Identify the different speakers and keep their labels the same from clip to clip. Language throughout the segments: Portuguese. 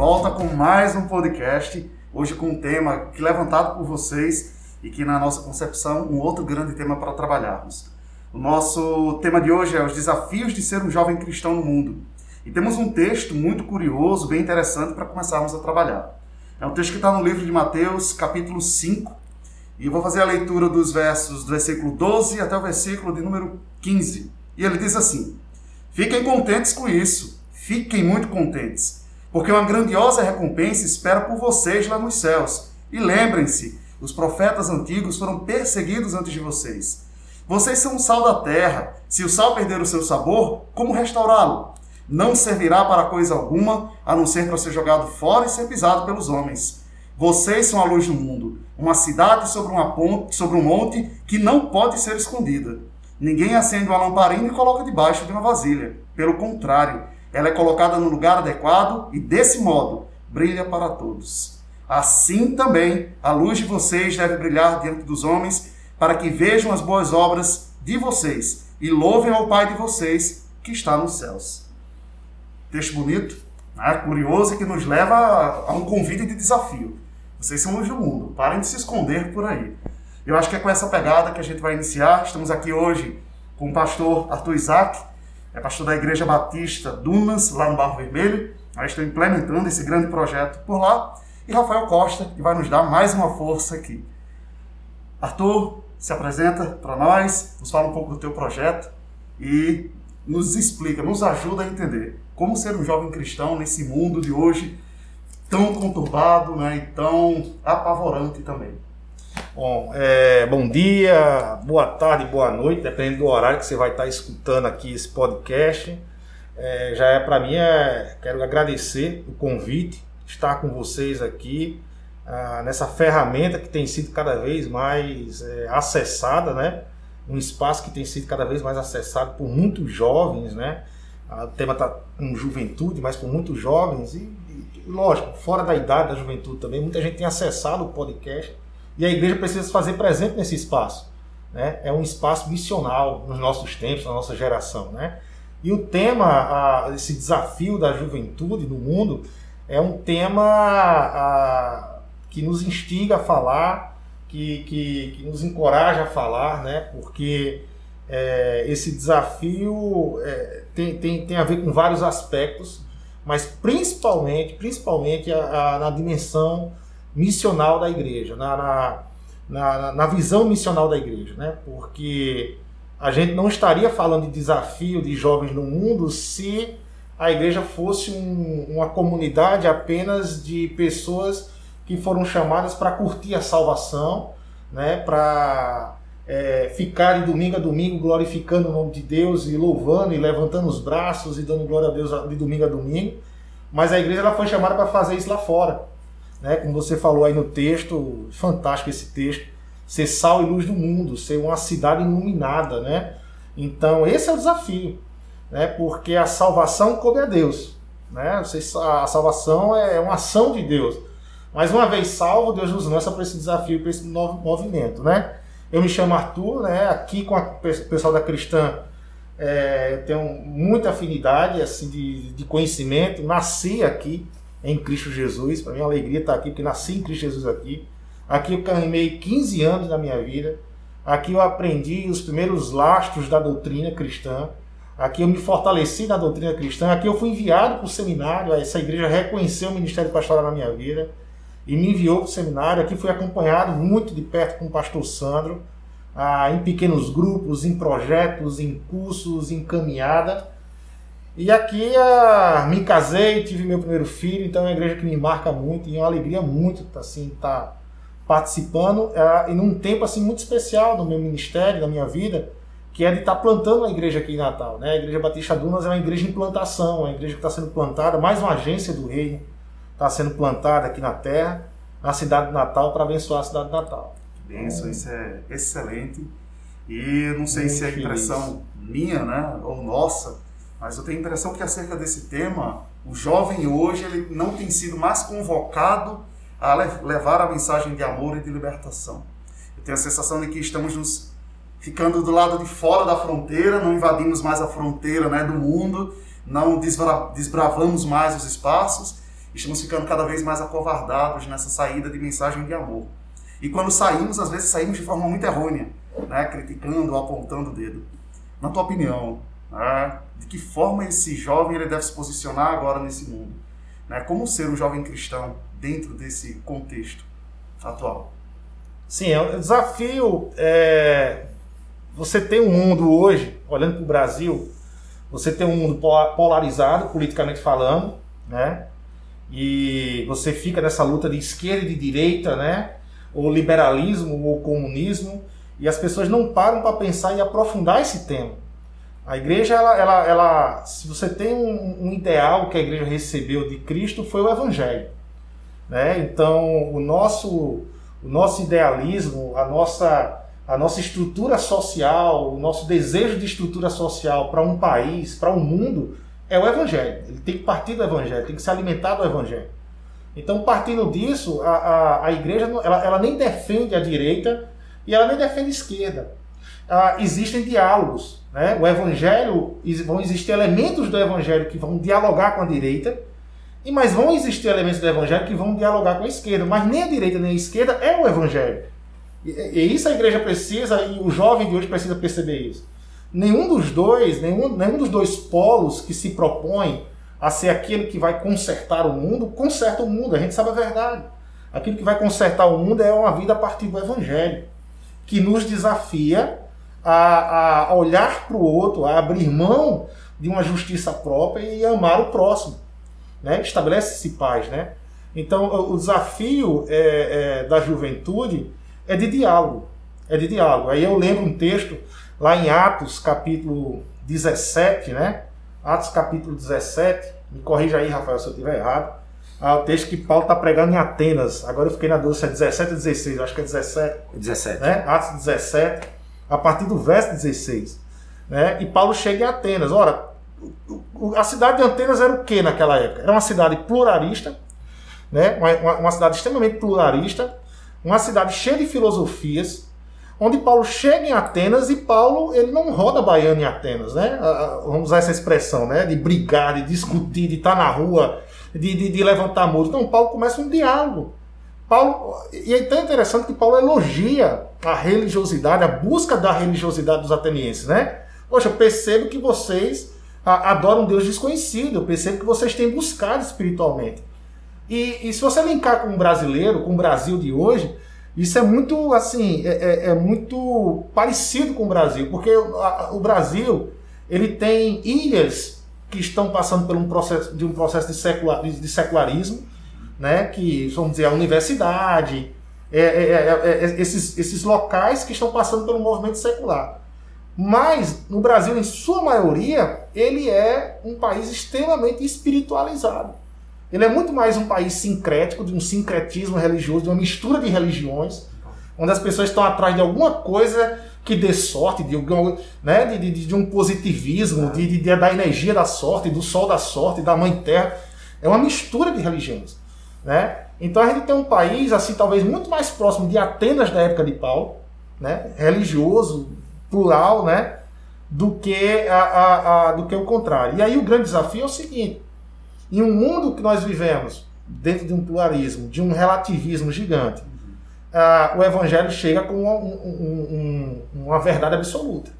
Speaker 1: volta com mais um podcast, hoje com um tema que levantado por vocês e que na nossa concepção um outro grande tema para trabalharmos. O nosso tema de hoje é os desafios de ser um jovem cristão no mundo. E temos um texto muito curioso, bem interessante para começarmos a trabalhar. É um texto que está no livro de Mateus, capítulo 5, e eu vou fazer a leitura dos versos do versículo 12 até o versículo de número 15. E ele diz assim: Fiquem contentes com isso, fiquem muito contentes, porque uma grandiosa recompensa espera por vocês lá nos céus. E lembrem-se, os profetas antigos foram perseguidos antes de vocês. Vocês são o sal da terra. Se o sal perder o seu sabor, como restaurá-lo? Não servirá para coisa alguma, a não ser para ser jogado fora e ser pisado pelos homens. Vocês são a luz do mundo, uma cidade sobre uma ponte, sobre um monte que não pode ser escondida. Ninguém acende uma lamparina e coloca debaixo de uma vasilha. Pelo contrário, ela é colocada no lugar adequado e, desse modo, brilha para todos. Assim também a luz de vocês deve brilhar diante dos homens, para que vejam as boas obras de vocês e louvem ao Pai de vocês que está nos céus. Texto bonito, né? curioso e que nos leva a um convite de desafio. Vocês são luz do mundo, parem de se esconder por aí. Eu acho que é com essa pegada que a gente vai iniciar. Estamos aqui hoje com o pastor Arthur Isaac, é pastor da Igreja Batista Dunas, lá no Barro Vermelho. Nós estamos implementando esse grande projeto por lá. E Rafael Costa, que vai nos dar mais uma força aqui. Arthur, se apresenta para nós, nos fala um pouco do teu projeto e nos explica, nos ajuda a entender como ser um jovem cristão nesse mundo de hoje tão conturbado né, e tão apavorante também.
Speaker 2: Bom, é, bom dia, boa tarde, boa noite, dependendo do horário que você vai estar escutando aqui esse podcast. É, já é para mim, é, quero agradecer o convite, estar com vocês aqui ah, nessa ferramenta que tem sido cada vez mais é, acessada, né? Um espaço que tem sido cada vez mais acessado por muitos jovens, né? Ah, o tema está com juventude, mas por muitos jovens e, e, lógico, fora da idade da juventude também, muita gente tem acessado o podcast e a igreja precisa se fazer presente nesse espaço. Né? É um espaço missional nos nossos tempos, na nossa geração. Né? E o tema, a, esse desafio da juventude no mundo, é um tema a, que nos instiga a falar, que, que, que, nos encoraja a falar, né? porque é, esse desafio é, tem, tem, tem a ver com vários aspectos, mas principalmente, principalmente a, a, na dimensão missional da igreja, na, na, na, visão missional da igreja, né? Porque a gente não estaria falando de desafio de jovens no mundo se a igreja fosse um, uma comunidade apenas de pessoas que foram chamadas para curtir a salvação, né? Para é, ficar de domingo a domingo glorificando o nome de Deus e louvando e levantando os braços e dando glória a Deus de domingo a domingo. Mas a igreja ela foi chamada para fazer isso lá fora né? Como você falou aí no texto, fantástico esse texto, ser sal e luz do mundo, ser uma cidade iluminada, né? Então esse é o desafio, né? Porque a salvação coube a Deus, né? A salvação é uma ação de Deus. Mas uma vez salvo, Deus nos lança para esse desafio, para esse novo movimento, né? Eu me chamo Arthur, né? Aqui com o pessoal da Cristã é, tenho muita afinidade assim de, de conhecimento. Nasci aqui, em Cristo Jesus. Para mim é uma alegria estar aqui, porque nasci em Cristo Jesus aqui. Aqui eu caminhei 15 anos da minha vida. Aqui eu aprendi os primeiros lastros da doutrina cristã. Aqui eu me fortaleci na doutrina cristã. Aqui eu fui enviado para o seminário. Essa igreja reconheceu o ministério pastoral na minha vida e me enviou para o seminário. Aqui fui acompanhado muito de perto com o pastor Sandro, ah, em pequenos grupos, em projetos, em cursos, em caminhada. E aqui uh, me casei, tive meu primeiro filho, então é uma igreja que me marca muito e é uma alegria muito assim estar tá participando uh, e num tempo assim muito especial no meu ministério, na minha vida, que é de estar tá plantando uma igreja aqui em Natal. Né? A Igreja Batista Dunas é uma igreja em plantação, uma igreja que está sendo plantada, mais uma agência do reino está sendo plantada aqui na terra, na cidade de Natal, para abençoar a cidade de Natal.
Speaker 1: Benção, isso é excelente. E não sei muito se é impressão feliz. minha, né, ou nossa, mas eu tenho a impressão que acerca desse tema, o jovem hoje ele não tem sido mais convocado a levar a mensagem de amor e de libertação. Eu tenho a sensação de que estamos nos ficando do lado de fora da fronteira, não invadimos mais a fronteira né, do mundo, não desbravamos mais os espaços estamos ficando cada vez mais acovardados nessa saída de mensagem de amor. E quando saímos, às vezes saímos de forma muito errônea, né? criticando, apontando o dedo. Na tua opinião, né? De que forma esse jovem ele deve se posicionar agora nesse mundo? Né? Como ser um jovem cristão dentro desse contexto atual?
Speaker 2: Sim, é um desafio. É... Você tem um mundo hoje, olhando para o Brasil, você tem um mundo polarizado, politicamente falando, né? E você fica nessa luta de esquerda e de direita, né? Ou liberalismo ou comunismo, e as pessoas não param para pensar e aprofundar esse tema. A igreja, ela, ela, ela se você tem um, um, ideal que a igreja recebeu de Cristo, foi o Evangelho. Né? Então, o nosso, o nosso idealismo, a nossa, a nossa estrutura social, o nosso desejo de estrutura social para um país, para um mundo, é o Evangelho. Ele tem que partir do Evangelho, tem que se alimentar do Evangelho. Então, partindo disso, a, a, a igreja ela, ela nem defende a direita e ela nem defende a esquerda. Ah, existem diálogos. Né? O evangelho, vão existir elementos do evangelho que vão dialogar com a direita, e mas vão existir elementos do evangelho que vão dialogar com a esquerda. Mas nem a direita nem a esquerda é o evangelho. E, e isso a igreja precisa, e o jovem de hoje precisa perceber isso. Nenhum dos dois, nenhum, nenhum dos dois polos que se propõe a ser aquele que vai consertar o mundo, conserta o mundo. A gente sabe a verdade. Aquilo que vai consertar o mundo é uma vida a partir do evangelho que nos desafia a, a olhar para o outro, a abrir mão de uma justiça própria e amar o próximo. Né? Estabelece-se paz. Né? Então, o desafio é, é, da juventude é de diálogo. É de diálogo. Aí eu lembro um texto lá em Atos, capítulo 17, né? Atos, capítulo 17. Me corrija aí, Rafael, se eu estiver errado. Ah, o texto que Paulo está pregando em Atenas. Agora eu fiquei na dúvida se é 17 ou 16. Acho que é 17.
Speaker 1: 17.
Speaker 2: Né? Atos 17, a partir do verso 16. Né? E Paulo chega em Atenas. Ora, a cidade de Atenas era o que naquela época? Era uma cidade pluralista, né? uma, uma cidade extremamente pluralista, uma cidade cheia de filosofias, onde Paulo chega em Atenas e Paulo ele não roda baiano em Atenas, né? Vamos usar essa expressão, né? De brigar, de discutir, de estar na rua de, de, de levantar muros. Então, Paulo começa um diálogo. Paulo, e é tão interessante que Paulo elogia a religiosidade, a busca da religiosidade dos atenienses, né? Poxa, eu percebo que vocês adoram um Deus desconhecido, eu percebo que vocês têm buscado espiritualmente. E, e se você linkar com o brasileiro, com o Brasil de hoje, isso é muito assim, é, é, é muito parecido com o Brasil, porque o, a, o Brasil ele tem ilhas que estão passando por um processo, de um processo de, secular, de secularismo, né, que vamos dizer a universidade, é, é, é, é, esses, esses locais que estão passando pelo movimento secular. Mas no Brasil, em sua maioria, ele é um país extremamente espiritualizado. Ele é muito mais um país sincrético, de um sincretismo religioso, de uma mistura de religiões, onde as pessoas estão atrás de alguma coisa que dê sorte, de, né, de, de, de um positivismo, de, de, da energia da sorte, do sol da sorte, da mãe terra. É uma mistura de religiões. Né? Então a gente tem um país, assim, talvez muito mais próximo de Atenas da época de Paulo, né? religioso, plural, né? do, que a, a, a, do que o contrário. E aí o grande desafio é o seguinte: em um mundo que nós vivemos, dentro de um pluralismo, de um relativismo gigante, ah, o Evangelho chega com uma, um, um, uma verdade absoluta.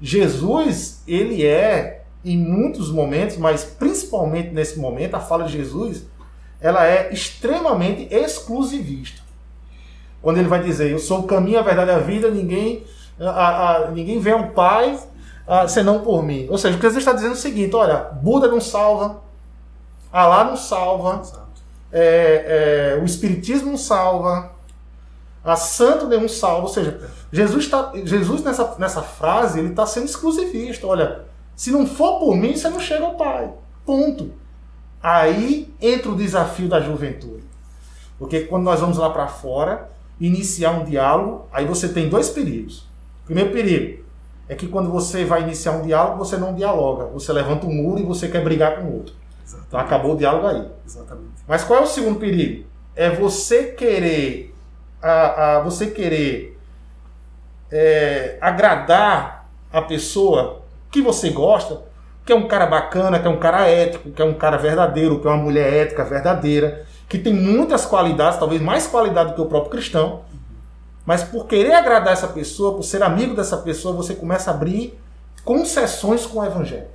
Speaker 2: Jesus, ele é, em muitos momentos, mas principalmente nesse momento, a fala de Jesus, ela é extremamente exclusivista. Quando ele vai dizer, eu sou o caminho, a verdade e a vida, ninguém, a, a, ninguém vê ao Pai a, senão por mim. Ou seja, o que Jesus está dizendo é o seguinte, olha, Buda não salva, Alá não salva, é, é, o Espiritismo salva, a santo nenhum salva. Ou seja, Jesus, tá, Jesus nessa, nessa frase ele está sendo exclusivista. Olha, se não for por mim, você não chega ao Pai. Ponto. Aí entra o desafio da juventude. Porque quando nós vamos lá para fora, iniciar um diálogo, aí você tem dois perigos. Primeiro perigo é que quando você vai iniciar um diálogo, você não dialoga. Você levanta um muro e você quer brigar com o outro. Então acabou o diálogo aí.
Speaker 1: Exatamente.
Speaker 2: Mas qual é o segundo perigo? É você querer, a, a você querer é, agradar a pessoa que você gosta, que é um cara bacana, que é um cara ético, que é um cara verdadeiro, que é uma mulher ética verdadeira, que tem muitas qualidades, talvez mais qualidade do que o próprio cristão. Mas por querer agradar essa pessoa, por ser amigo dessa pessoa, você começa a abrir concessões com o evangelho.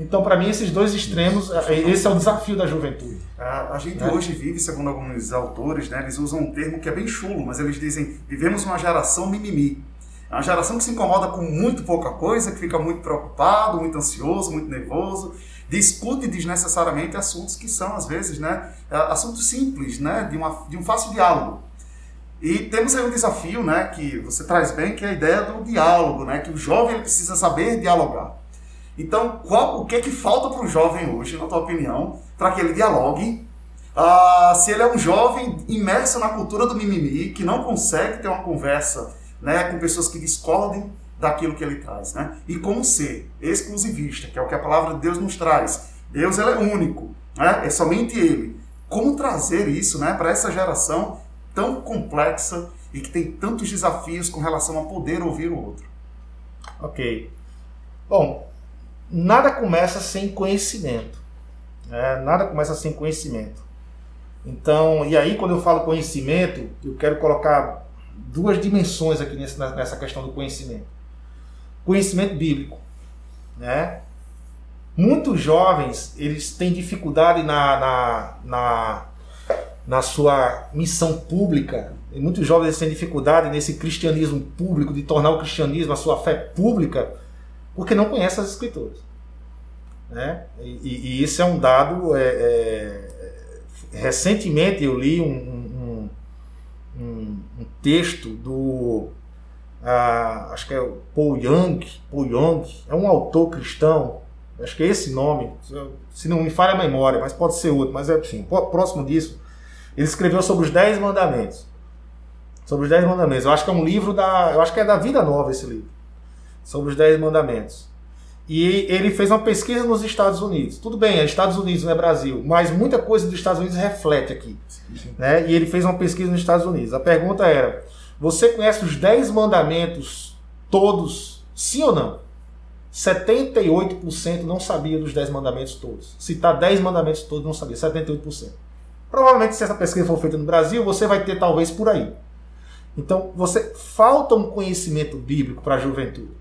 Speaker 2: Então, para mim, esses dois extremos, esse é o desafio da juventude.
Speaker 1: A, a gente é. hoje vive, segundo alguns autores, né, eles usam um termo que é bem chulo, mas eles dizem: vivemos uma geração mimimi. É uma geração que se incomoda com muito pouca coisa, que fica muito preocupado, muito ansioso, muito nervoso, discute desnecessariamente assuntos que são, às vezes, né, é, assuntos simples, né, de, uma, de um fácil diálogo. E temos aí um desafio, né, que você traz bem, que é a ideia do diálogo, né, que o jovem precisa saber dialogar. Então, qual, o que é que falta para o jovem hoje, na tua opinião, para que ele dialogue? Ah, se ele é um jovem imerso na cultura do mimimi, que não consegue ter uma conversa né, com pessoas que discordem daquilo que ele traz. Né? E como ser exclusivista, que é o que a palavra de Deus nos traz. Deus ele é único, né? é somente Ele. Como trazer isso né, para essa geração tão complexa e que tem tantos desafios com relação a poder ouvir o outro?
Speaker 2: Ok. Bom, nada começa sem conhecimento. Né? Nada começa sem conhecimento. Então, e aí quando eu falo conhecimento, eu quero colocar duas dimensões aqui nessa, nessa questão do conhecimento. Conhecimento bíblico, né? Muitos jovens, eles têm dificuldade na, na, na, na sua missão pública. E muitos jovens têm dificuldade nesse cristianismo público, de tornar o cristianismo a sua fé pública, porque não conhece as escrituras. Né? E, e isso é um dado. É, é, recentemente eu li um, um, um, um texto do. Acho que é Paul Young, Paul Young, é um autor cristão, acho que é esse nome, se não me falha a memória, mas pode ser outro, mas é assim, próximo disso, ele escreveu sobre os Dez Mandamentos. Sobre os Dez Mandamentos. Eu acho que é um livro da. Eu acho que é da Vida Nova esse livro sobre os Dez Mandamentos. E ele fez uma pesquisa nos Estados Unidos. Tudo bem, é Estados Unidos, não é Brasil, mas muita coisa dos Estados Unidos reflete aqui. Né? E ele fez uma pesquisa nos Estados Unidos. A pergunta era: você conhece os Dez Mandamentos todos, sim ou não? 78% não sabia dos 10 mandamentos todos. Citar 10 mandamentos todos não sabia, 78%. Provavelmente, se essa pesquisa for feita no Brasil, você vai ter talvez por aí. Então, você falta um conhecimento bíblico para a juventude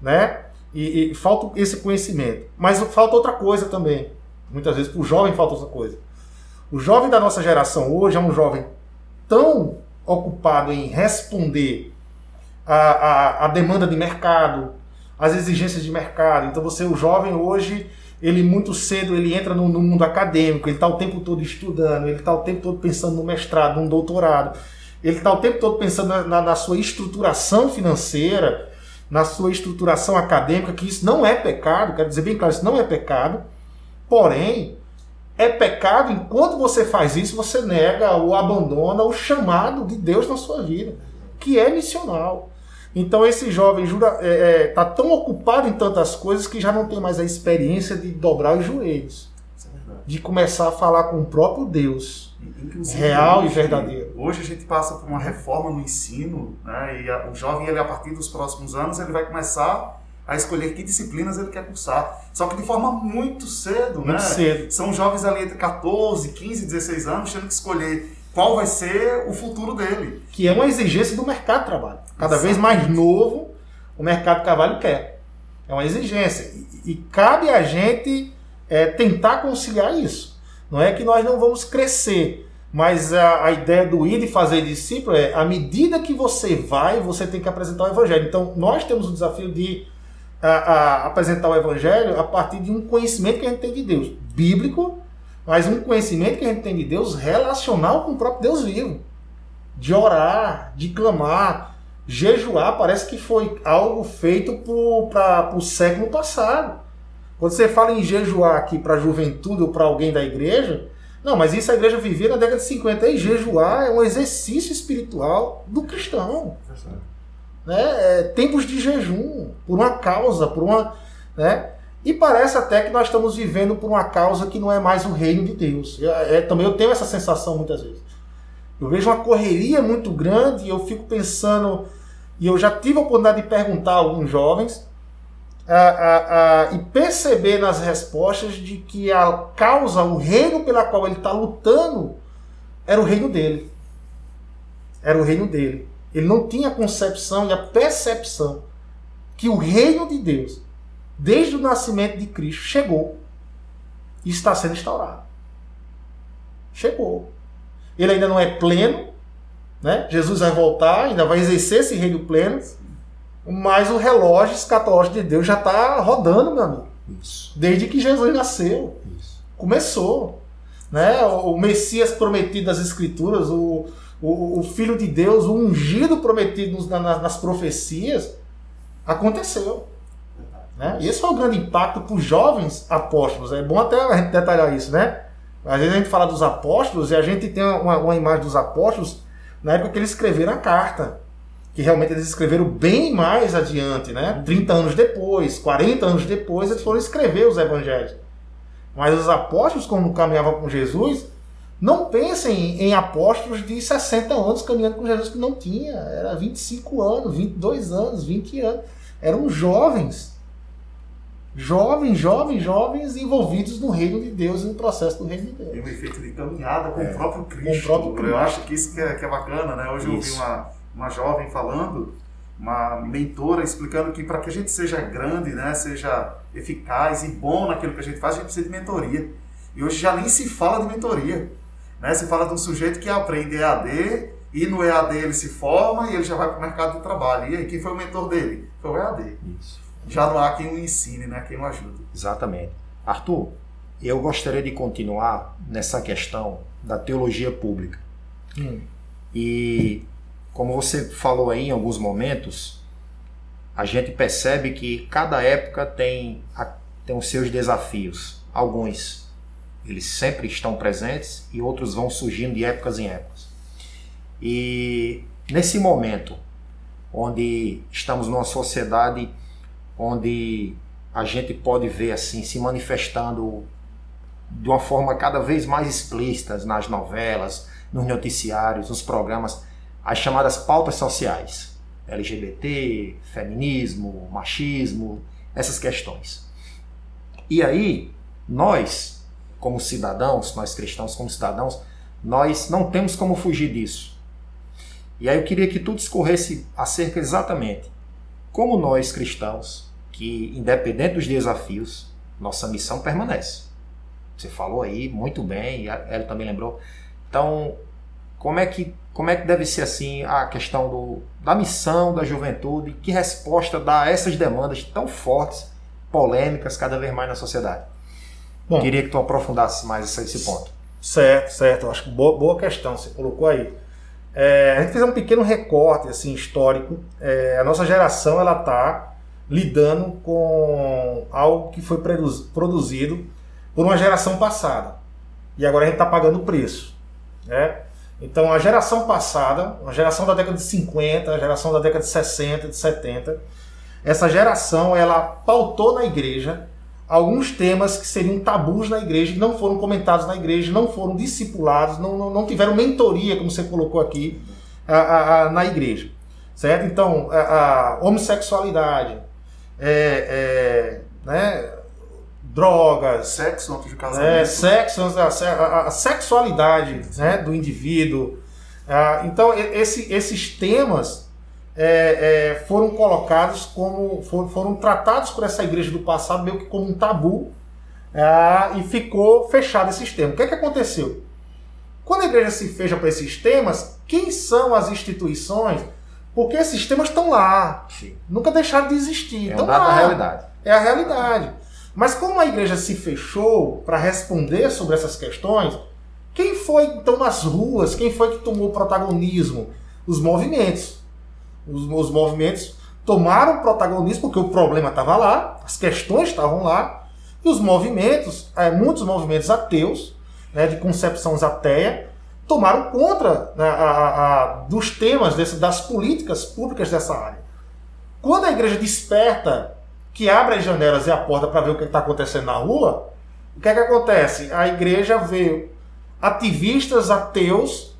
Speaker 2: né? E, e, falta esse conhecimento. Mas falta outra coisa também. Muitas vezes para o jovem falta outra coisa. O jovem da nossa geração hoje é um jovem tão ocupado em responder a, a, demanda de mercado, as exigências de mercado. Então você, o jovem hoje, ele muito cedo ele entra no, no mundo acadêmico, ele está o tempo todo estudando, ele está o tempo todo pensando no mestrado, no doutorado, ele está o tempo todo pensando na, na, na sua estruturação financeira, na sua estruturação acadêmica, que isso não é pecado, quero dizer bem claro, isso não é pecado, porém, é pecado enquanto você faz isso, você nega ou abandona o chamado de Deus na sua vida, que é missional. Então esse jovem está é, é, tá tão ocupado em tantas coisas que já não tem mais a experiência de dobrar os joelhos, de começar a falar com o próprio Deus real e verdadeiro.
Speaker 1: Hoje a gente passa por uma reforma no ensino, né? E a, o jovem, ele, a partir dos próximos anos, ele vai começar a escolher que disciplinas ele quer cursar. Só que de forma muito cedo, muito né?
Speaker 2: cedo.
Speaker 1: São jovens ali entre 14, 15, 16 anos tendo que escolher qual vai ser o futuro dele.
Speaker 2: Que é uma exigência do mercado de trabalho. Cada Exatamente. vez mais novo, o mercado de trabalho quer. É uma exigência. E, e cabe a gente é, tentar conciliar isso. Não é que nós não vamos crescer, mas a, a ideia do ir e fazer discípulo é à medida que você vai, você tem que apresentar o evangelho. Então, nós temos o desafio de a, a, apresentar o evangelho a partir de um conhecimento que a gente tem de Deus, bíblico, mas um conhecimento que a gente tem de Deus relacional com o próprio Deus vivo. De orar, de clamar, jejuar, parece que foi algo feito para o século passado. Quando você fala em jejuar aqui para a juventude ou para alguém da igreja, não, mas isso a igreja vivia na década de 50. E jejuar é um exercício espiritual do cristão. Né? É, tempos de jejum, por uma causa, por uma. Né? E parece até que nós estamos vivendo por uma causa que não é mais o reino de Deus. É, é, também eu tenho essa sensação muitas vezes. Eu vejo uma correria muito grande e eu fico pensando. E eu já tive a oportunidade de perguntar a alguns jovens e perceber nas respostas de que a causa, o reino pela qual ele está lutando, era o reino dele. Era o reino dele. Ele não tinha a concepção e a percepção que o reino de Deus, desde o nascimento de Cristo, chegou e está sendo instaurado. Chegou. Ele ainda não é pleno, né? Jesus vai voltar, ainda vai exercer esse reino pleno, mas o relógio escatológico de Deus já está rodando, meu amigo. Isso. Desde que Jesus nasceu. Isso. Começou. Né? O Messias prometido das Escrituras, o, o, o Filho de Deus, o ungido prometido nos, na, nas profecias, aconteceu. Né? E esse foi o grande impacto para os jovens apóstolos. É bom até a gente detalhar isso, né? Às vezes a gente fala dos apóstolos e a gente tem uma, uma imagem dos apóstolos na época que eles escreveram a carta. Que realmente eles escreveram bem mais adiante, né? 30 anos depois, 40 anos depois, eles foram escrever os evangelhos. Mas os apóstolos, quando caminhavam com Jesus, não pensem em apóstolos de 60 anos caminhando com Jesus, que não tinha. Era 25 anos, 22 anos, 20 anos. Eram jovens. Jovens, jovens, jovens envolvidos no reino de Deus e no processo do reino de Deus.
Speaker 1: Tem um efeito de caminhada com é. o próprio Cristo. Com o próprio Cristo. Eu acho que isso que é, que é bacana, né? Hoje isso. eu ouvi uma, uma jovem falando, uma mentora, explicando que para que a gente seja grande, né, seja eficaz e bom naquilo que a gente faz, a gente precisa de mentoria. E hoje já nem se fala de mentoria. Né? Se fala de um sujeito que aprende EAD e no EAD ele se forma e ele já vai para o mercado de trabalho. E aí, quem foi o mentor dele? Foi o EAD. Isso já não há quem o ensine, né? quem o ajude.
Speaker 3: Exatamente. Arthur, eu gostaria de continuar nessa questão da teologia pública. Hum. E como você falou aí em alguns momentos, a gente percebe que cada época tem, tem os seus desafios. Alguns eles sempre estão presentes e outros vão surgindo de épocas em épocas. E nesse momento, onde estamos numa sociedade onde a gente pode ver assim se manifestando de uma forma cada vez mais explícita nas novelas, nos noticiários, nos programas, as chamadas pautas sociais, LGBT, feminismo, machismo, essas questões. E aí, nós, como cidadãos, nós cristãos como cidadãos, nós não temos como fugir disso. E aí eu queria que tu discorresse acerca exatamente como nós cristãos que, independente dos desafios, nossa missão permanece. Você falou aí muito bem, e ela também lembrou. Então, como é que como é que deve ser assim a questão do, da missão da juventude? Que resposta dá a essas demandas tão fortes, polêmicas cada vez mais na sociedade? Bom, Queria que tu aprofundasse mais esse, esse ponto.
Speaker 2: Certo, certo. Acho que boa, boa questão você colocou aí. É, a gente fez um pequeno recorte assim histórico. É, a nossa geração ela está lidando com algo que foi produzido por uma geração passada. E agora a gente está pagando o preço. Né? Então, a geração passada, a geração da década de 50, a geração da década de 60, de 70, essa geração ela pautou na igreja alguns temas que seriam tabus na igreja, que não foram comentados na igreja, não foram discipulados, não, não, não tiveram mentoria, como você colocou aqui, a, a, a, na igreja. Certo? Então, a, homossexualidade, é, é, né, drogas,
Speaker 1: sexo antes de casamento,
Speaker 2: é, sexo, a, a sexualidade né, do indivíduo. Ah, então esse, esses temas é, é, foram colocados como foram, foram, tratados por essa igreja do passado meio que como um tabu ah, e ficou fechado esses temas. O que é que aconteceu? Quando a igreja se fecha para esses temas, quem são as instituições porque esses temas estão lá. Sim. Nunca deixaram de existir. É
Speaker 3: um dado da realidade.
Speaker 2: É a realidade. Mas como a igreja se fechou para responder sobre essas questões, quem foi então nas ruas? Quem foi que tomou protagonismo? Os movimentos. Os, os movimentos tomaram protagonismo porque o problema estava lá, as questões estavam lá, e os movimentos, é, muitos movimentos ateus, né, de concepção ateia, tomaram contra né, a, a, dos temas, desse, das políticas públicas dessa área. Quando a igreja desperta, que abre as janelas e a porta para ver o que está acontecendo na rua, o que é que acontece? A igreja vê ativistas ateus,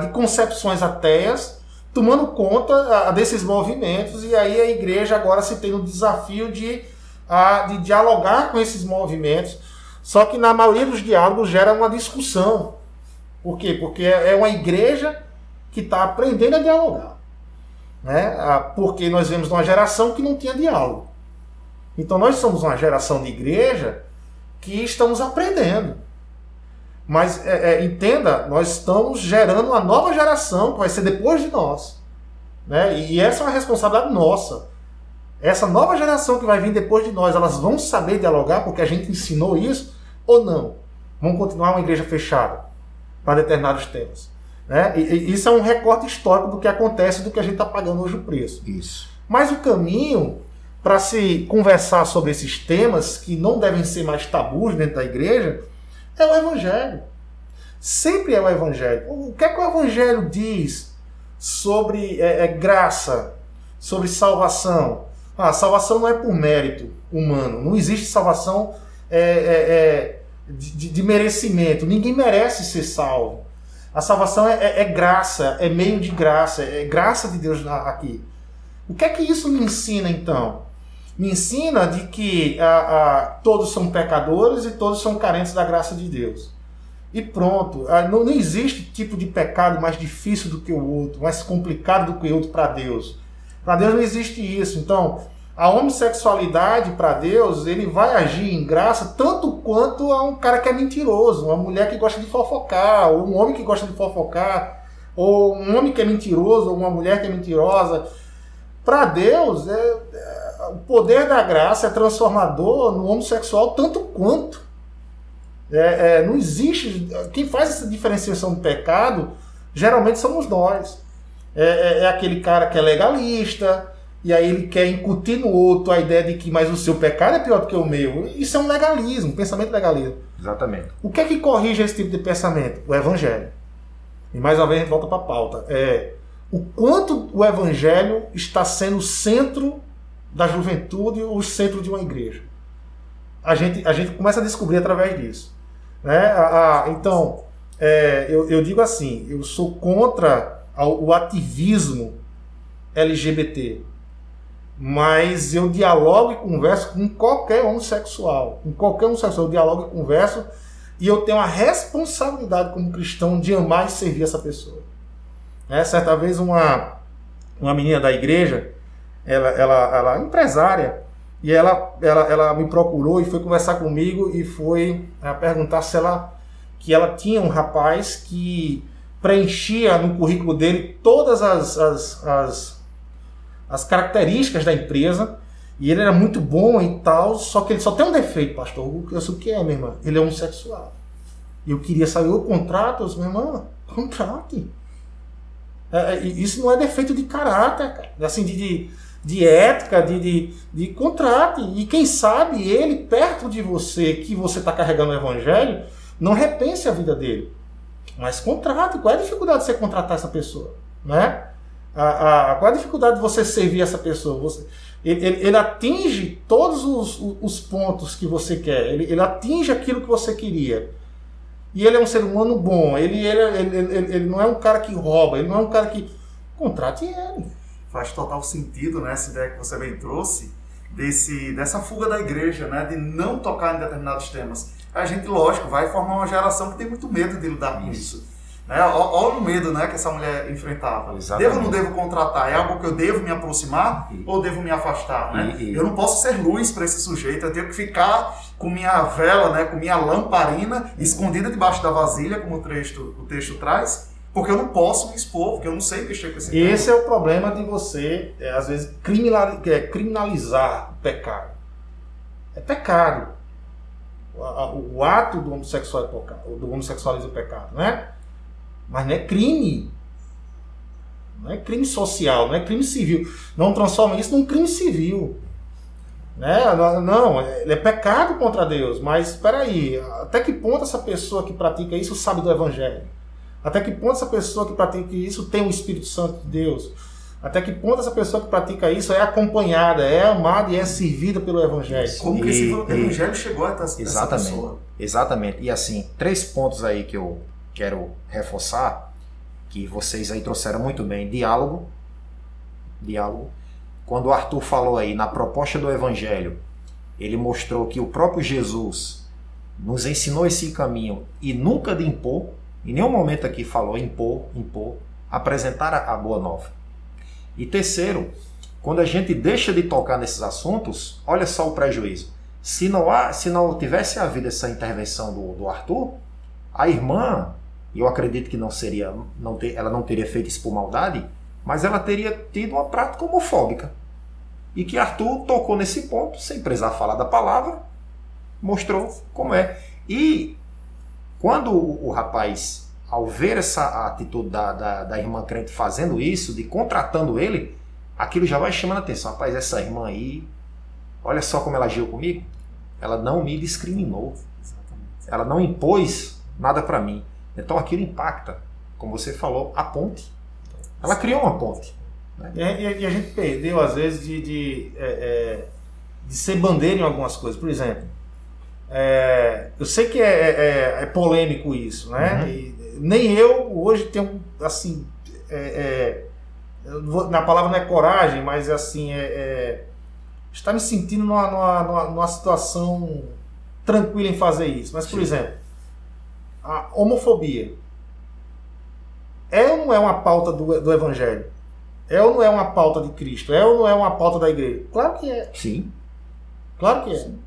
Speaker 2: de concepções ateias, tomando conta desses movimentos, e aí a igreja agora se tem o desafio de de dialogar com esses movimentos, só que na maioria dos diálogos gera uma discussão. Por quê? Porque é uma igreja que está aprendendo a dialogar. Né? Porque nós vemos uma geração que não tinha diálogo. Então nós somos uma geração de igreja que estamos aprendendo. Mas é, é, entenda, nós estamos gerando uma nova geração que vai ser depois de nós. Né? E essa é uma responsabilidade nossa. Essa nova geração que vai vir depois de nós, elas vão saber dialogar porque a gente ensinou isso ou não? Vão continuar uma igreja fechada para determinados temas. Né? E, e isso é um recorte histórico do que acontece, do que a gente está pagando hoje o preço.
Speaker 3: Isso.
Speaker 2: Mas o caminho para se conversar sobre esses temas que não devem ser mais tabus dentro da igreja é o Evangelho. Sempre é o Evangelho. O que é que o Evangelho diz sobre é, é, graça, sobre salvação? Ah, salvação não é por mérito humano. Não existe salvação é, é, é de, de, merecimento. Ninguém merece ser salvo. A salvação é, é, é, graça, é meio de graça, é graça de Deus aqui. O que é que isso me ensina então? Me ensina de que a, a, todos são pecadores e todos são carentes da graça de Deus. E pronto. Não, não existe tipo de pecado mais difícil do que o outro, mais complicado do que o outro para Deus. Para Deus não existe isso. Então, a homossexualidade para Deus, ele vai agir em graça tanto quanto a um cara que é mentiroso, uma mulher que gosta de fofocar, ou um homem que gosta de fofocar, ou um homem que é mentiroso, ou uma mulher que é mentirosa. Para Deus, é, é, o poder da graça é transformador no homossexual tanto quanto. É, é, não existe. Quem faz essa diferenciação do pecado geralmente somos nós. É, é, é aquele cara que é legalista, e aí ele quer incutir no outro a ideia de que mas o seu pecado é pior do que o meu. Isso é um legalismo, um pensamento legalista.
Speaker 3: Exatamente.
Speaker 2: O que é que corrige esse tipo de pensamento? O evangelho. E mais uma vez a gente volta para a pauta. É o quanto o evangelho está sendo o centro da juventude, o centro de uma igreja. A gente, a gente começa a descobrir através disso. Né? A, a, então, é, eu, eu digo assim, eu sou contra o ativismo LGBT mas eu dialogo e converso com qualquer homossexual. Com qualquer homossexual eu dialogo e converso e eu tenho a responsabilidade como cristão de amar e servir essa pessoa. É, certa vez uma, uma menina da igreja, ela, ela, ela é empresária, e ela, ela, ela me procurou e foi conversar comigo e foi é, perguntar se ela que ela tinha um rapaz que preenchia no currículo dele todas as, as, as as características da empresa. E ele era muito bom e tal, só que ele só tem um defeito, pastor. Eu sei o que é, minha irmã. Ele é homossexual. E eu queria saber o contrato. Eu disse, minha irmã, contrate. É, é isso não é defeito de caráter. Assim, de, de, de ética, de, de, de contrate. E quem sabe ele, perto de você, que você está carregando o evangelho, não repense a vida dele. Mas contrate. Qual é a dificuldade de você contratar essa pessoa? Né? A, a, qual a dificuldade de você servir essa pessoa? Você, ele, ele, ele atinge todos os, os, pontos que você quer, ele, ele, atinge aquilo que você queria. E ele é um ser humano bom, ele, ele, ele, ele, não é um cara que rouba, ele não é um cara que. Contrate ele.
Speaker 1: Faz total sentido, né? Essa ideia que você bem trouxe, desse, dessa fuga da igreja, né? De não tocar em determinados temas. A gente, lógico, vai formar uma geração que tem muito medo de lidar com isso. Né? Olha o medo né, que essa mulher enfrentava. Exatamente. Devo ou não devo contratar? É algo que eu devo me aproximar e, ou devo me afastar? Né? E, eu não posso ser luz para esse sujeito, eu tenho que ficar com minha vela, né, com minha lamparina escondida debaixo da vasilha, como o texto, o texto traz, porque eu não posso me expor, porque eu não sei mexer com esse
Speaker 2: Esse tema. é o problema de você, é, às vezes, é, criminalizar o pecado. É pecado. O, o ato do homossexual é pecado, do homossexualismo é pecado, né? Mas não é crime. Não é crime social, não é crime civil. Não transforma isso num crime civil. Né? Não, é pecado contra Deus. Mas espera aí, até que ponto essa pessoa que pratica isso sabe do Evangelho? Até que ponto essa pessoa que pratica isso tem o Espírito Santo de Deus? Até que ponto essa pessoa que pratica isso é acompanhada, é amada e é servida pelo Evangelho?
Speaker 1: Como que esse Evangelho chegou até essa
Speaker 3: exatamente,
Speaker 1: pessoa?
Speaker 3: Exatamente. E assim, três pontos aí que eu quero reforçar que vocês aí trouxeram muito bem diálogo, diálogo. Quando o Arthur falou aí na proposta do Evangelho, ele mostrou que o próprio Jesus nos ensinou esse caminho e nunca de impor, em nenhum momento aqui falou impor, impor, apresentar a boa nova. E terceiro, quando a gente deixa de tocar nesses assuntos, olha só o prejuízo. Se não, há, se não tivesse havido essa intervenção do, do Arthur, a irmã, eu acredito que não seria, não ter, ela não teria feito isso por maldade, mas ela teria tido uma prática homofóbica. E que Arthur tocou nesse ponto, sem precisar falar da palavra, mostrou como é. E quando o, o rapaz, ao ver essa atitude da, da, da, irmã crente fazendo isso, de contratando ele, aquilo já vai chamando a atenção. Rapaz, essa irmã aí, olha só como ela agiu comigo. Ela não me discriminou. Ela não impôs nada para mim. Então aquilo impacta, como você falou, a ponte. Ela criou uma ponte.
Speaker 2: Né? E, a gente perdeu, às vezes, de, de, é, é, de ser bandeira em algumas coisas. Por exemplo, é, eu sei que é, é, é, é polêmico isso, né? Uhum. nem eu hoje tenho, assim, é, na palavra não é coragem, mas assim, é, está me sentindo numa, numa, numa, situação tranquila em fazer isso. Mas, por Sim. exemplo, a homofobia é ou não é uma pauta do, do Evangelho? É ou não é uma pauta de Cristo? É ou não é uma pauta da igreja? Claro que é.
Speaker 3: Sim.
Speaker 2: Claro que é. Sim.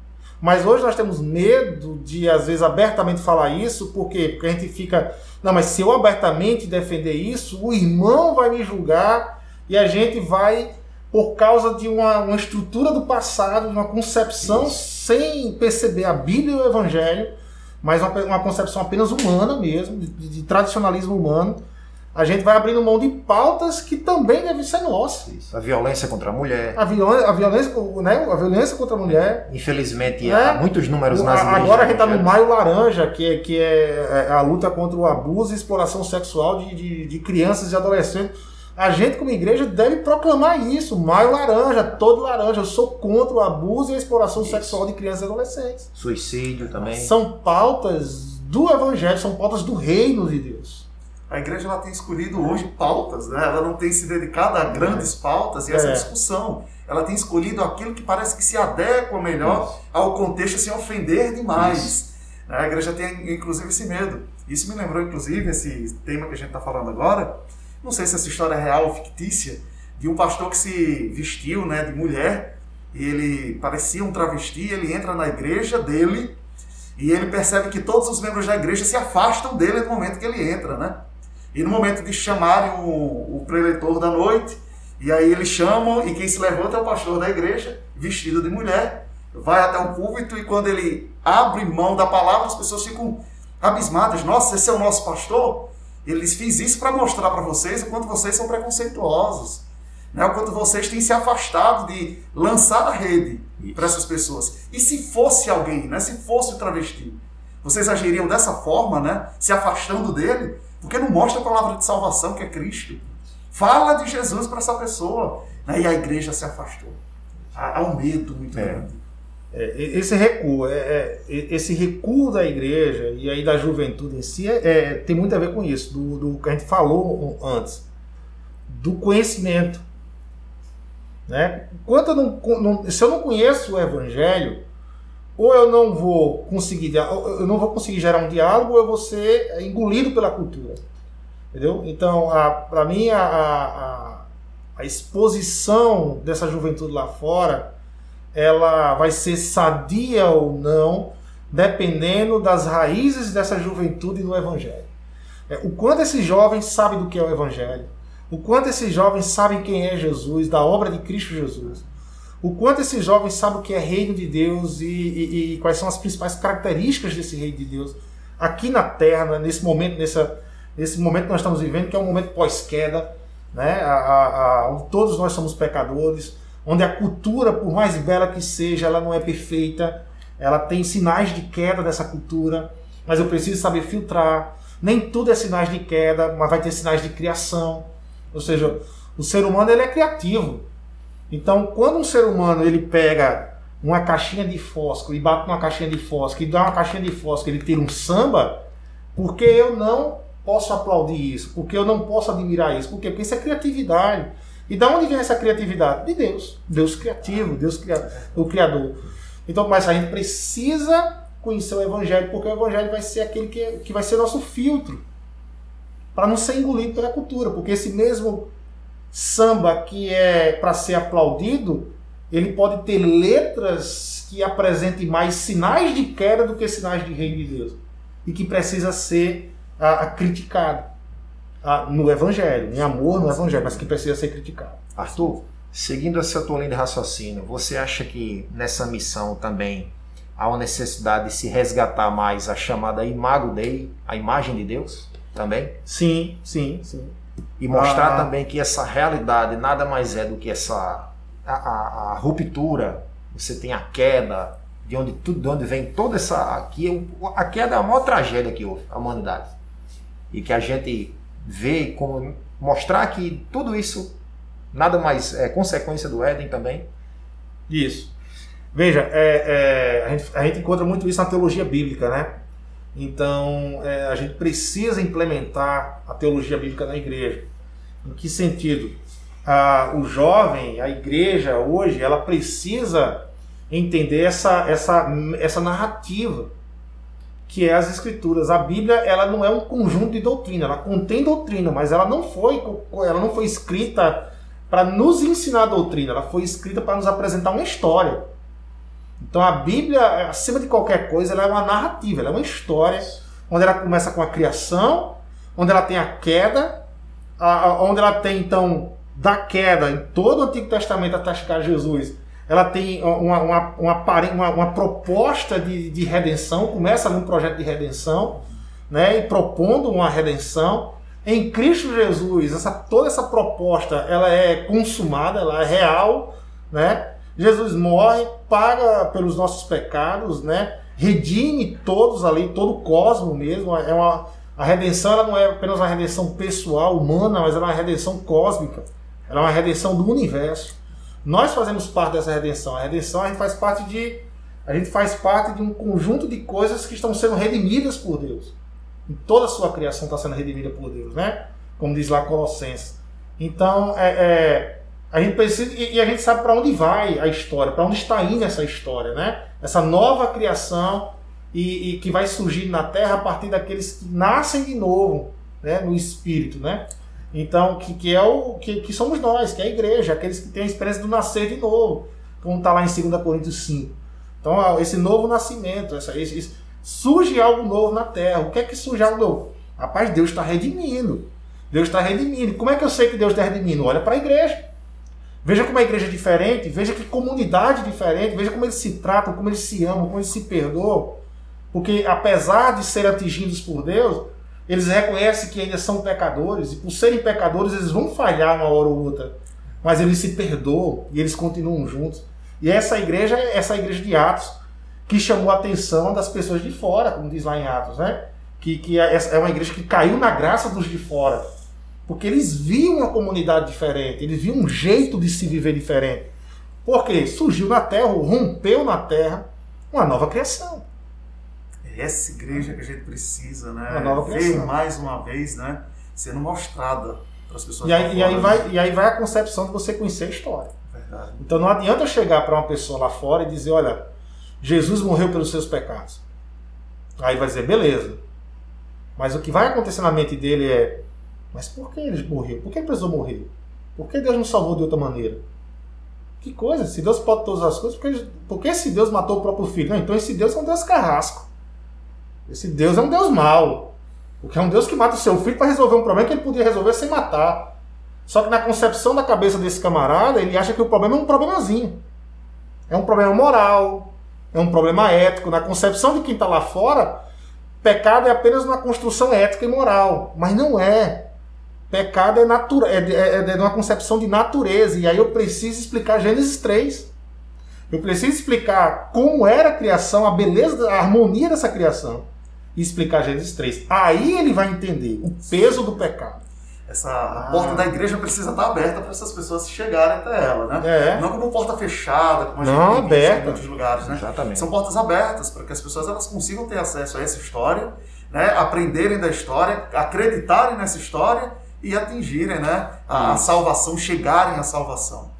Speaker 2: Mas hoje nós temos medo de, às vezes, abertamente falar isso, por quê? Porque a gente fica. Não, mas se eu abertamente defender isso, o irmão vai me julgar e a gente vai, por causa de uma, uma estrutura do passado, uma concepção isso. sem perceber a Bíblia e o Evangelho, mas uma, uma concepção apenas humana mesmo, de, de tradicionalismo humano a gente vai abrindo mão de pautas que também devem ser nossas.
Speaker 3: A violência contra a mulher.
Speaker 2: A, a, violência, né? a violência contra a mulher.
Speaker 3: Infelizmente, né? há muitos números nas
Speaker 2: igrejas. Agora a gente está no Maio Laranja, que, é, que é, é a luta contra o abuso e exploração sexual de, de, de crianças e adolescentes. A gente, como igreja, deve proclamar isso. Maio laranja, todo laranja. Eu sou contra o abuso e a exploração isso. sexual de crianças e adolescentes.
Speaker 3: Suicídio também.
Speaker 2: São pautas do Evangelho, são pautas do reino de Deus
Speaker 1: a igreja ela tem escolhido hoje pautas, né? ela não tem se dedicado a grandes pautas e essa é. discussão. Ela tem escolhido aquilo que parece que se adequa melhor ao contexto sem ofender demais. Né? A igreja tem inclusive esse medo. Isso me lembrou inclusive esse tema que a gente está falando agora. Não sei se essa história é real ou fictícia, de um pastor que se vestiu né, de mulher e ele parecia um travesti, ele entra na igreja dele e ele percebe que todos os membros da igreja se afastam dele no momento que ele entra, né? E no momento de chamarem o, o preletor da noite, e aí eles chamam, e quem se levanta é o pastor da igreja, vestido de mulher, vai até o púlpito, e quando ele abre mão da palavra, as pessoas ficam abismadas. Nossa, esse é o nosso pastor? Eles fiz isso para mostrar para vocês o quanto vocês são preconceituosos, né? o quanto vocês têm se afastado de lançar a rede para essas pessoas. E se fosse alguém, né? se fosse o travesti, vocês agiriam dessa forma, né? se afastando dele? Porque não mostra a palavra de salvação, que é Cristo. Fala de Jesus para essa pessoa. Né? E a igreja se afastou. Há, um medo muito é. grande.
Speaker 2: É, esse recuo, é, é, esse recuo da igreja e aí da juventude em si é, é, tem muito a ver com isso, do, do, que a gente falou antes, do conhecimento. Né? Enquanto eu não, não, se eu não conheço o evangelho, ou eu não vou conseguir eu não vou conseguir gerar um diálogo ou eu vou ser engolido pela cultura. Entendeu? Então para mim a, a, a, exposição dessa juventude lá fora ela vai ser sadia ou não dependendo das raízes dessa juventude no evangelho. É, o quanto esses jovens sabem do que é o evangelho o quanto esses jovens sabem quem é Jesus da obra de Cristo Jesus o quanto esses jovens sabem o que é reino de Deus e, e, e, quais são as principais características desse reino de Deus aqui na Terra, né, nesse momento, nessa, nesse momento que nós estamos vivendo, que é um momento pós-queda, né, a, a, a, todos nós somos pecadores, onde a cultura, por mais bela que seja, ela não é perfeita, ela tem sinais de queda dessa cultura, mas eu preciso saber filtrar. Nem tudo é sinais de queda, mas vai ter sinais de criação. Ou seja, o ser humano ele é criativo. Então, quando um ser humano ele pega uma caixinha de fósforo e bate numa caixinha de fósforo e dá uma caixinha de fósforo ele tira um samba, porque eu não posso aplaudir isso? Porque eu não posso admirar isso? Por quê? Porque isso é criatividade. E da onde vem essa criatividade? De Deus. Deus criativo, Deus o Criador. Então, mas a gente precisa conhecer o Evangelho, porque o Evangelho vai ser aquele que, que vai ser nosso filtro para não ser engolido pela cultura, porque esse mesmo samba que é para ser aplaudido, ele pode ter letras que apresentem mais sinais de queda do que sinais de reino de Deus e que precisa ser a, a criticado a, no Evangelho, em amor no Evangelho, mas que precisa ser criticado.
Speaker 3: Arthur, seguindo essa tua linha de raciocínio, você acha que nessa missão também há uma necessidade de se resgatar mais a chamada Imago Dei, a imagem de Deus também?
Speaker 2: Sim, sim, sim.
Speaker 3: E mostrar ah. também que essa realidade nada mais é do que essa a, a, a ruptura, você tem a queda, de onde tudo, de onde vem toda essa aqui, a queda é a maior tragédia que houve a humanidade. E que a gente vê como mostrar que tudo isso nada mais é consequência do Éden também.
Speaker 2: Isso. Veja, é, é, a, gente, a, gente, encontra muito isso na teologia bíblica, né? Então, é, a gente precisa implementar a teologia bíblica na igreja. Em que sentido? Ah, o jovem, a igreja hoje, ela precisa entender essa, essa, essa narrativa que é as escrituras. A Bíblia ela não é um conjunto de doutrina, ela contém doutrina, mas ela não foi, ela não foi escrita para nos ensinar a doutrina, ela foi escrita para nos apresentar uma história. Então a Bíblia, acima de qualquer coisa, ela é uma narrativa, ela é uma história, onde ela começa com a criação, onde ela tem a queda, a, a, onde ela tem então da queda em todo o Antigo Testamento até chegar Jesus. Ela tem uma, uma, uma, uma, uma proposta de, de redenção, começa num projeto de redenção, né, e propondo uma redenção. Em Cristo Jesus, essa, toda essa proposta ela é consumada, ela é real, né? Jesus morre, paga pelos nossos pecados, né? Redime todos ali, todo o cosmo mesmo. É uma, a redenção ela não é apenas uma redenção pessoal, humana, mas ela é uma redenção cósmica. Ela é uma redenção do universo. Nós fazemos parte dessa redenção. A redenção a gente faz parte de a gente faz parte de um conjunto de coisas que estão sendo redimidas por Deus. E toda a sua criação está sendo redimida por Deus, né? Como diz lá Colossenses. Então, é, é a gente precisa e, a gente sabe para onde vai a história, para onde está indo essa história, né? Essa nova criação e, e, que vai surgir na Terra a partir daqueles que nascem de novo, né? No Espírito, né? Então, que, que é o que, que somos nós, que é a igreja, aqueles que têm a experiência do nascer de novo, como está lá em 2 Coríntios 5. Então, esse novo nascimento, essa, esse, surge algo novo na Terra. O que é que surge algo novo? Rapaz, Deus está redimindo. Deus está redimindo. Como é que eu sei que Deus está redimindo? Olha para a igreja. Veja como a igreja é diferente, veja que comunidade diferente, veja como eles se tratam, como eles se amam, como eles se perdoam. Porque apesar de serem atingidos por Deus, eles reconhecem que ainda são pecadores, e por serem pecadores, eles vão falhar uma hora ou outra. Mas eles se perdoam e eles continuam juntos. E essa igreja é essa igreja de Atos que chamou a atenção das pessoas de fora, como diz lá em Atos, né? Que, que é, é uma igreja que caiu na graça dos de fora. Porque eles viam uma comunidade diferente, eles viam um jeito de se viver diferente. Porque surgiu na terra, rompeu na terra, uma nova criação.
Speaker 1: É essa igreja que a gente precisa, né? Uma nova criação. Ver mais uma vez, né? Sendo mostrada para as pessoas.
Speaker 2: E aí, e, aí vai, e aí vai a concepção de você conhecer a história. Verdade. Então não adianta chegar para uma pessoa lá fora e dizer: olha, Jesus morreu pelos seus pecados. Aí vai dizer: beleza. Mas o que vai acontecer na mente dele é: mas por que ele morreu? Por que precisou morrer? Por que Deus não salvou de outra maneira? Que coisa, se Deus pode todas as coisas, por que, por que esse Deus matou o próprio filho? Não, então esse Deus é um Deus carrasco. Esse Deus é um Deus mau. Porque é um Deus que mata o seu filho para resolver um problema que ele podia resolver sem matar. Só que na concepção da cabeça desse camarada, ele acha que o problema é um problemazinho. É um problema moral, é um problema ético. Na concepção de quem está lá fora, pecado é apenas uma construção ética e moral. Mas não é. Pecado é, natura, é, é, é uma concepção de natureza. E aí eu preciso explicar Gênesis 3. Eu preciso explicar como era a criação, a beleza, a harmonia dessa criação. E explicar Gênesis 3. Aí ele vai entender o peso do pecado.
Speaker 1: Essa a porta da igreja precisa estar aberta para essas pessoas chegarem até ela, né? É. Não como porta fechada, como a gente
Speaker 2: Não, aberta. em
Speaker 1: muitos lugares, né? Exatamente. São portas abertas para que as pessoas elas consigam ter acesso a essa história, né? aprenderem da história, acreditarem nessa história e atingirem né, a, a salvação, chegarem à salvação.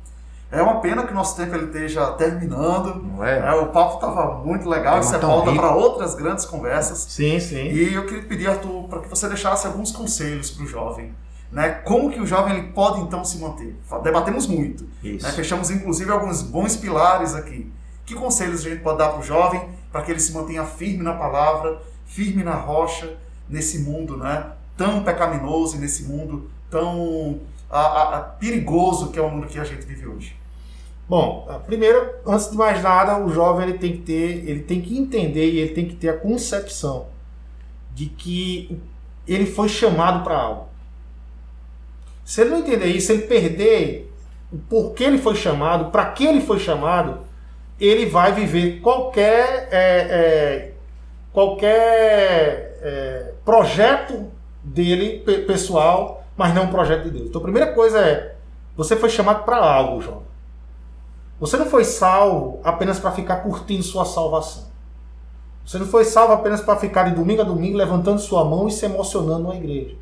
Speaker 1: É uma pena que o nosso tempo ele esteja terminando.
Speaker 3: É?
Speaker 1: É, o papo estava muito legal, isso é pauta
Speaker 3: rico.
Speaker 1: para outras grandes conversas.
Speaker 2: Sim, sim.
Speaker 1: E eu queria pedir, Arthur, para que você deixasse alguns conselhos para o jovem. Né? Como que o jovem ele pode então se manter? Debatemos muito. Né? Fechamos inclusive alguns bons pilares aqui. Que conselhos a gente pode dar para o jovem para que ele se mantenha firme na palavra, firme na rocha, nesse mundo né? Tão pecaminoso e nesse mundo tão a- a- a perigoso que é o mundo que a gente vive hoje?
Speaker 2: Bom, a- primeiro, antes de mais nada, o jovem ele tem que ter, ele tem que entender e ele tem que ter a concepção de que ele foi chamado para algo. Se ele não entender isso, ele perder o porquê ele foi chamado, para que ele foi chamado, ele vai viver qualquer é, é, qualquer é, projeto dele pe- pessoal, mas não um projeto de Deus. Então, a primeira coisa é você foi chamado para algo, jovem. Você não foi salvo apenas para ficar curtindo sua salvação. Você não foi salvo apenas para ficar de domingo a domingo levantando sua mão e se emocionando na igreja.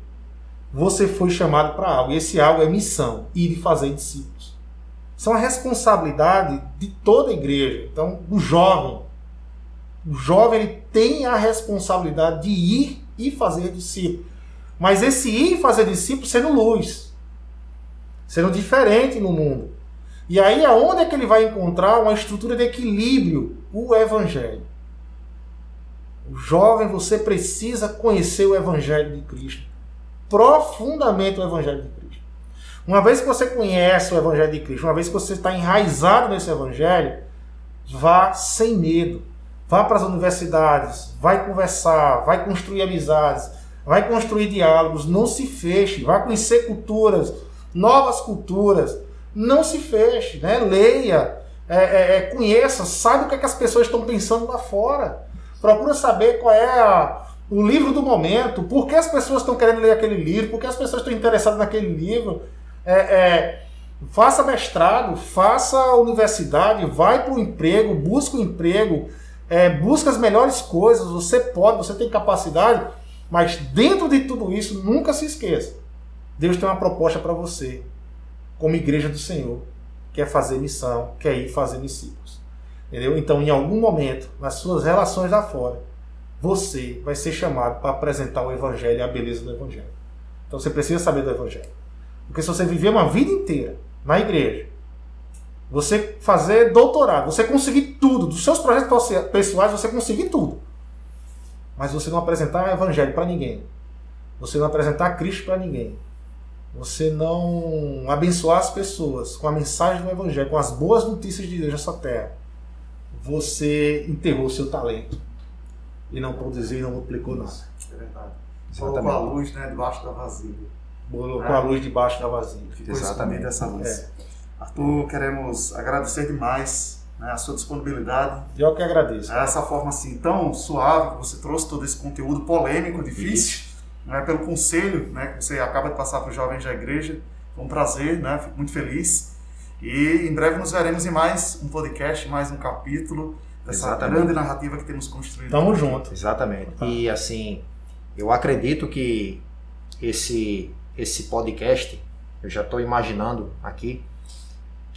Speaker 2: Você foi chamado para algo, e esse algo é missão, ir e fazer discípulos. Isso é uma responsabilidade de toda a igreja, então, do jovem. O jovem ele tem a responsabilidade de ir e fazer discípulos. Mas esse ir e fazer discípulos sendo luz, sendo diferente no mundo. E aí aonde é que ele vai encontrar uma estrutura de equilíbrio? O evangelho. O jovem, você precisa conhecer o evangelho de Cristo. Profundamente o evangelho de Cristo. Uma vez que você conhece o evangelho de Cristo, uma vez que você está enraizado nesse evangelho, vá sem medo. Vá para as universidades, vai conversar, vai construir amizades, vai construir diálogos, não se feche, vai conhecer culturas, novas culturas, não se feche, né? leia, é, é, é, conheça, saiba o que, é que as pessoas estão pensando lá fora. Procura saber qual é a- o livro do momento, por que as pessoas estão querendo ler aquele livro, por que as pessoas estão interessadas naquele livro. É, é, faça mestrado, faça universidade, vai para o emprego, busca o emprego, é, busca as melhores coisas, você pode, você tem capacidade, mas dentro de tudo isso, nunca se esqueça. Deus tem uma proposta para você, como igreja do Senhor, que é fazer missão, que é ir fazer discípulos. Entendeu? Então, em algum momento, nas suas relações lá fora, você vai ser chamado para apresentar o Evangelho e a beleza do Evangelho. Então, você precisa saber do Evangelho. Porque se você viver uma vida inteira na igreja, você fazer doutorado, você conseguir tudo, dos seus projetos pessoais, você conseguir tudo. Mas você não apresentar o Evangelho para ninguém. Você não apresentar Cristo para ninguém. Você não abençoar as pessoas com a mensagem do Evangelho, com as boas notícias de Deus nessa terra. Você enterrou seu talento. E não produziu e não multiplicou nada.
Speaker 1: É verdade. Colocou a luz né, debaixo da vasilha.
Speaker 2: Colocou
Speaker 1: É.
Speaker 2: a luz debaixo da vasilha.
Speaker 1: Ficou
Speaker 3: Exatamente.
Speaker 1: essa luz.
Speaker 2: É.
Speaker 1: Arthur, queremos agradecer demais né, a sua disponibilidade.
Speaker 2: Eu que agradeço.
Speaker 1: Essa forma assim tão suave que você trouxe todo esse conteúdo polêmico, difícil, né, pelo conselho né, que você acaba de passar para os jovens da igreja. Foi um prazer, né, fico muito feliz. E em breve nos veremos em mais um podcast, mais um capítulo dessa
Speaker 3: Exatamente.
Speaker 1: grande narrativa que temos construído.
Speaker 2: Tamo junto.
Speaker 3: Exatamente. E assim, eu acredito que esse esse podcast, eu já estou imaginando aqui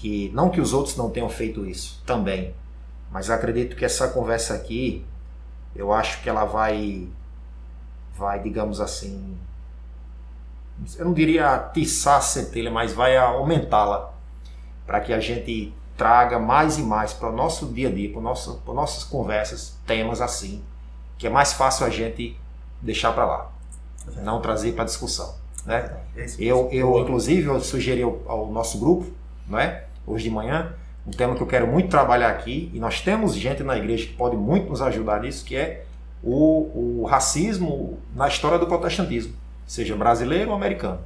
Speaker 3: que não que os outros não tenham feito isso também, mas acredito que essa conversa aqui, eu acho que ela vai vai, digamos assim, eu não diria atiçar a centelha, mas vai aumentá-la para que a gente traga mais e mais para o nosso dia a dia, para nosso, para nossas conversas, temas assim, que é mais fácil a gente deixar para lá, não trazer para discussão, né?
Speaker 1: É
Speaker 3: Eu, eu inclusive, eu sugeri ao, ao nosso grupo, não é? Hoje de manhã, um tema que eu quero muito trabalhar aqui, e nós temos gente na igreja que pode muito nos ajudar nisso, que é o, o racismo na história do protestantismo, seja brasileiro ou americano.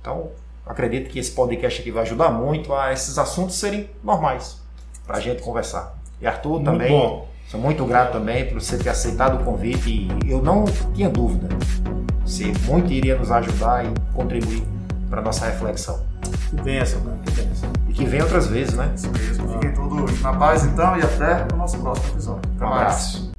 Speaker 3: Então, acredito que esse podcast aqui vai ajudar muito a esses assuntos serem normais, para a gente conversar. E Arthur
Speaker 2: Muito
Speaker 3: também,
Speaker 2: bom.
Speaker 3: sou muito grato também por você ter aceitado o convite, e eu não tinha dúvida, você muito iria nos ajudar e contribuir para nossa reflexão.
Speaker 2: Que bênção, cara. Que bênção.
Speaker 3: E que venha outras vezes, né?
Speaker 1: Isso mesmo. Fiquem todos na paz então e até o nosso próximo episódio. Até
Speaker 3: Um
Speaker 1: mais.
Speaker 3: abraço.